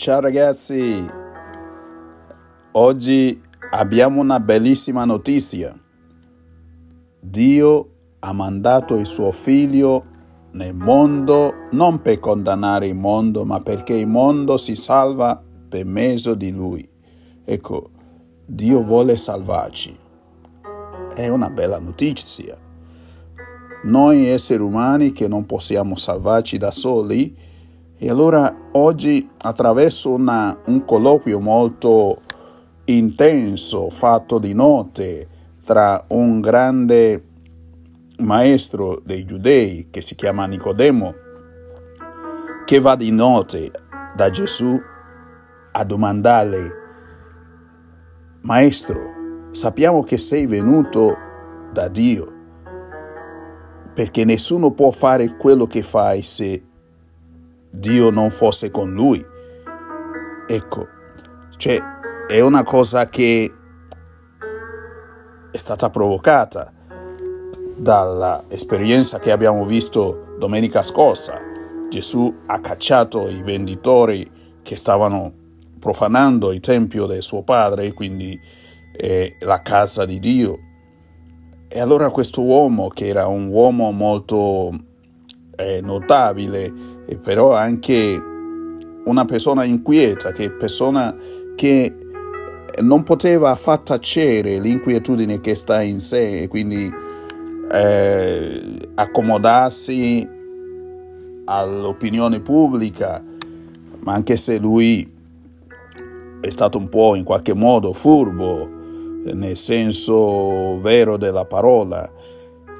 Ciao ragazzi, oggi abbiamo una bellissima notizia. Dio ha mandato il suo figlio nel mondo non per condannare il mondo, ma perché il mondo si salva per mezzo di lui. Ecco, Dio vuole salvarci. È una bella notizia. Noi esseri umani che non possiamo salvarci da soli, e allora oggi attraverso una, un colloquio molto intenso fatto di notte tra un grande maestro dei giudei che si chiama Nicodemo, che va di notte da Gesù a domandarle, Maestro, sappiamo che sei venuto da Dio, perché nessuno può fare quello che fai se Dio non fosse con lui. Ecco, cioè è una cosa che è stata provocata dall'esperienza che abbiamo visto domenica scorsa. Gesù ha cacciato i venditori che stavano profanando il tempio del suo padre, quindi eh, la casa di Dio. E allora questo uomo, che era un uomo molto eh, notabile, però anche una persona inquieta, che persona che non poteva far tacere l'inquietudine che sta in sé e quindi eh, accomodarsi all'opinione pubblica, ma anche se lui è stato un po' in qualche modo furbo, nel senso vero della parola,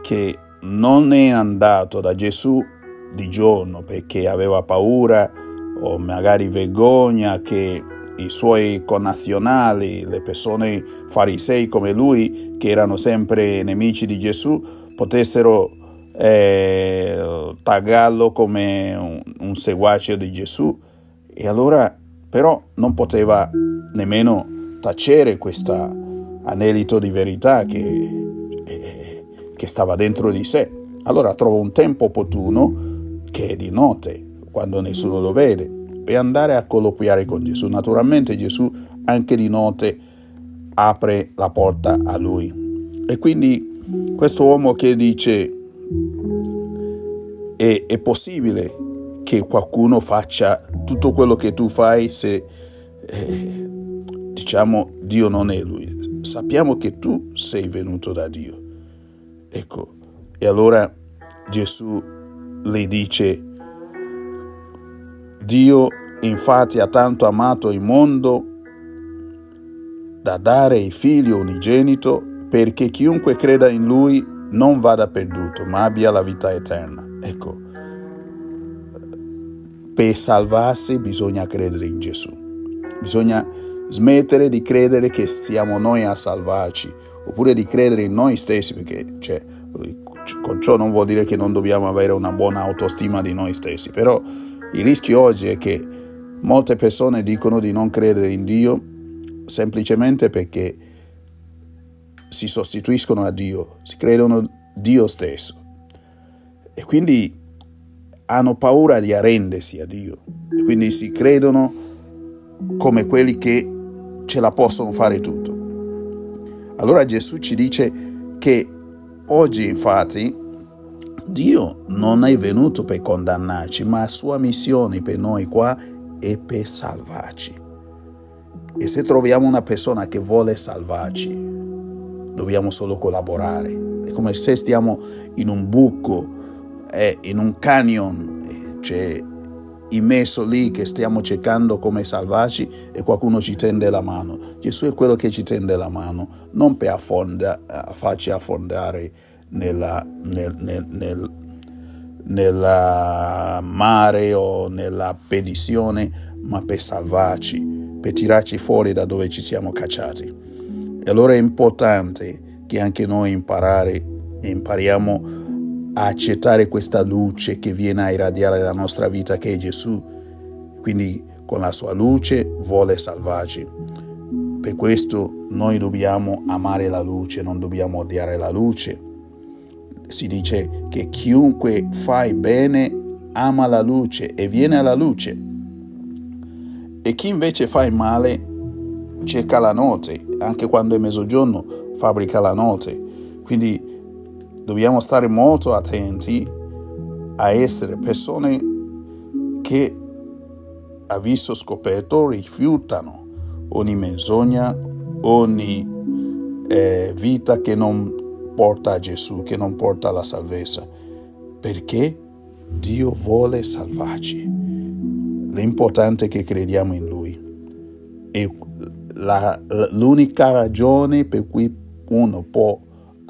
che non è andato da Gesù di giorno perché aveva paura o magari vergogna che i suoi connazionali, le persone farisei come lui, che erano sempre nemici di Gesù, potessero eh, taggarlo come un, un seguace di Gesù. E allora però non poteva nemmeno tacere questo anelito di verità che, che stava dentro di sé. Allora trova un tempo opportuno che è di notte, quando nessuno lo vede, per andare a colloquiare con Gesù. Naturalmente Gesù anche di notte apre la porta a lui. E quindi questo uomo che dice è, è possibile che qualcuno faccia tutto quello che tu fai se eh, diciamo Dio non è lui. Sappiamo che tu sei venuto da Dio. Ecco, e allora Gesù le dice, Dio infatti ha tanto amato il mondo da dare il figlio unigenito perché chiunque creda in lui non vada perduto, ma abbia la vita eterna. Ecco, per salvarsi bisogna credere in Gesù. Bisogna smettere di credere che siamo noi a salvarci, oppure di credere in noi stessi, perché cioè, con ciò non vuol dire che non dobbiamo avere una buona autostima di noi stessi, però il rischio oggi è che molte persone dicono di non credere in Dio semplicemente perché si sostituiscono a Dio, si credono Dio stesso e quindi hanno paura di arrendersi a Dio e quindi si credono come quelli che ce la possono fare tutto. Allora Gesù ci dice che Oggi infatti Dio non è venuto per condannarci, ma la sua missione per noi qua è per salvarci. E se troviamo una persona che vuole salvarci, dobbiamo solo collaborare. È come se stiamo in un buco, eh, in un canyon, eh, cioè immesso lì che stiamo cercando come salvarci e qualcuno ci tende la mano. Gesù è quello che ci tende la mano, non per affonda, farci affondare nella, nel, nel, nel, nel mare o nella perdizione, ma per salvarci, per tirarci fuori da dove ci siamo cacciati. E allora è importante che anche noi imparare, impariamo a accettare questa luce che viene a irradiare la nostra vita, che è Gesù. Quindi con la sua luce vuole salvarci. Per questo noi dobbiamo amare la luce, non dobbiamo odiare la luce. Si dice che chiunque fa bene ama la luce e viene alla luce. E chi invece fa il male cerca la notte, anche quando è mezzogiorno fabbrica la notte. Quindi dobbiamo stare molto attenti a essere persone che a visto scoperto rifiutano ogni menzogna, ogni eh, vita che non porta a Gesù, che non porta alla salvezza, perché Dio vuole salvarci. L'importante è che crediamo in Lui. E la, l'unica ragione per cui uno può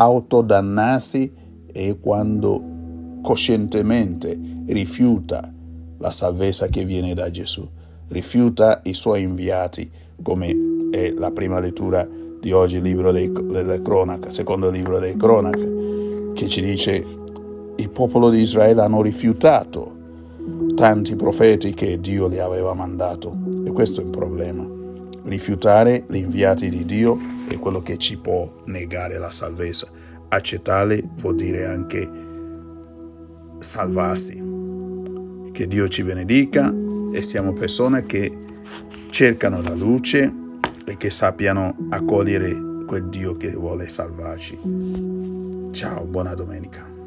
autodannarsi è quando coscientemente rifiuta la salvezza che viene da Gesù, rifiuta i suoi inviati, come è la prima lettura di oggi, libro delle cronache, secondo libro delle cronache, che ci dice il popolo di Israele hanno rifiutato tanti profeti che Dio li aveva mandato e questo è il problema. Rifiutare gli inviati di Dio è quello che ci può negare la salvezza. Accettarli vuol dire anche salvarsi. Che Dio ci benedica e siamo persone che cercano la luce e che sappiano accogliere quel Dio che vuole salvarci. Ciao, buona domenica.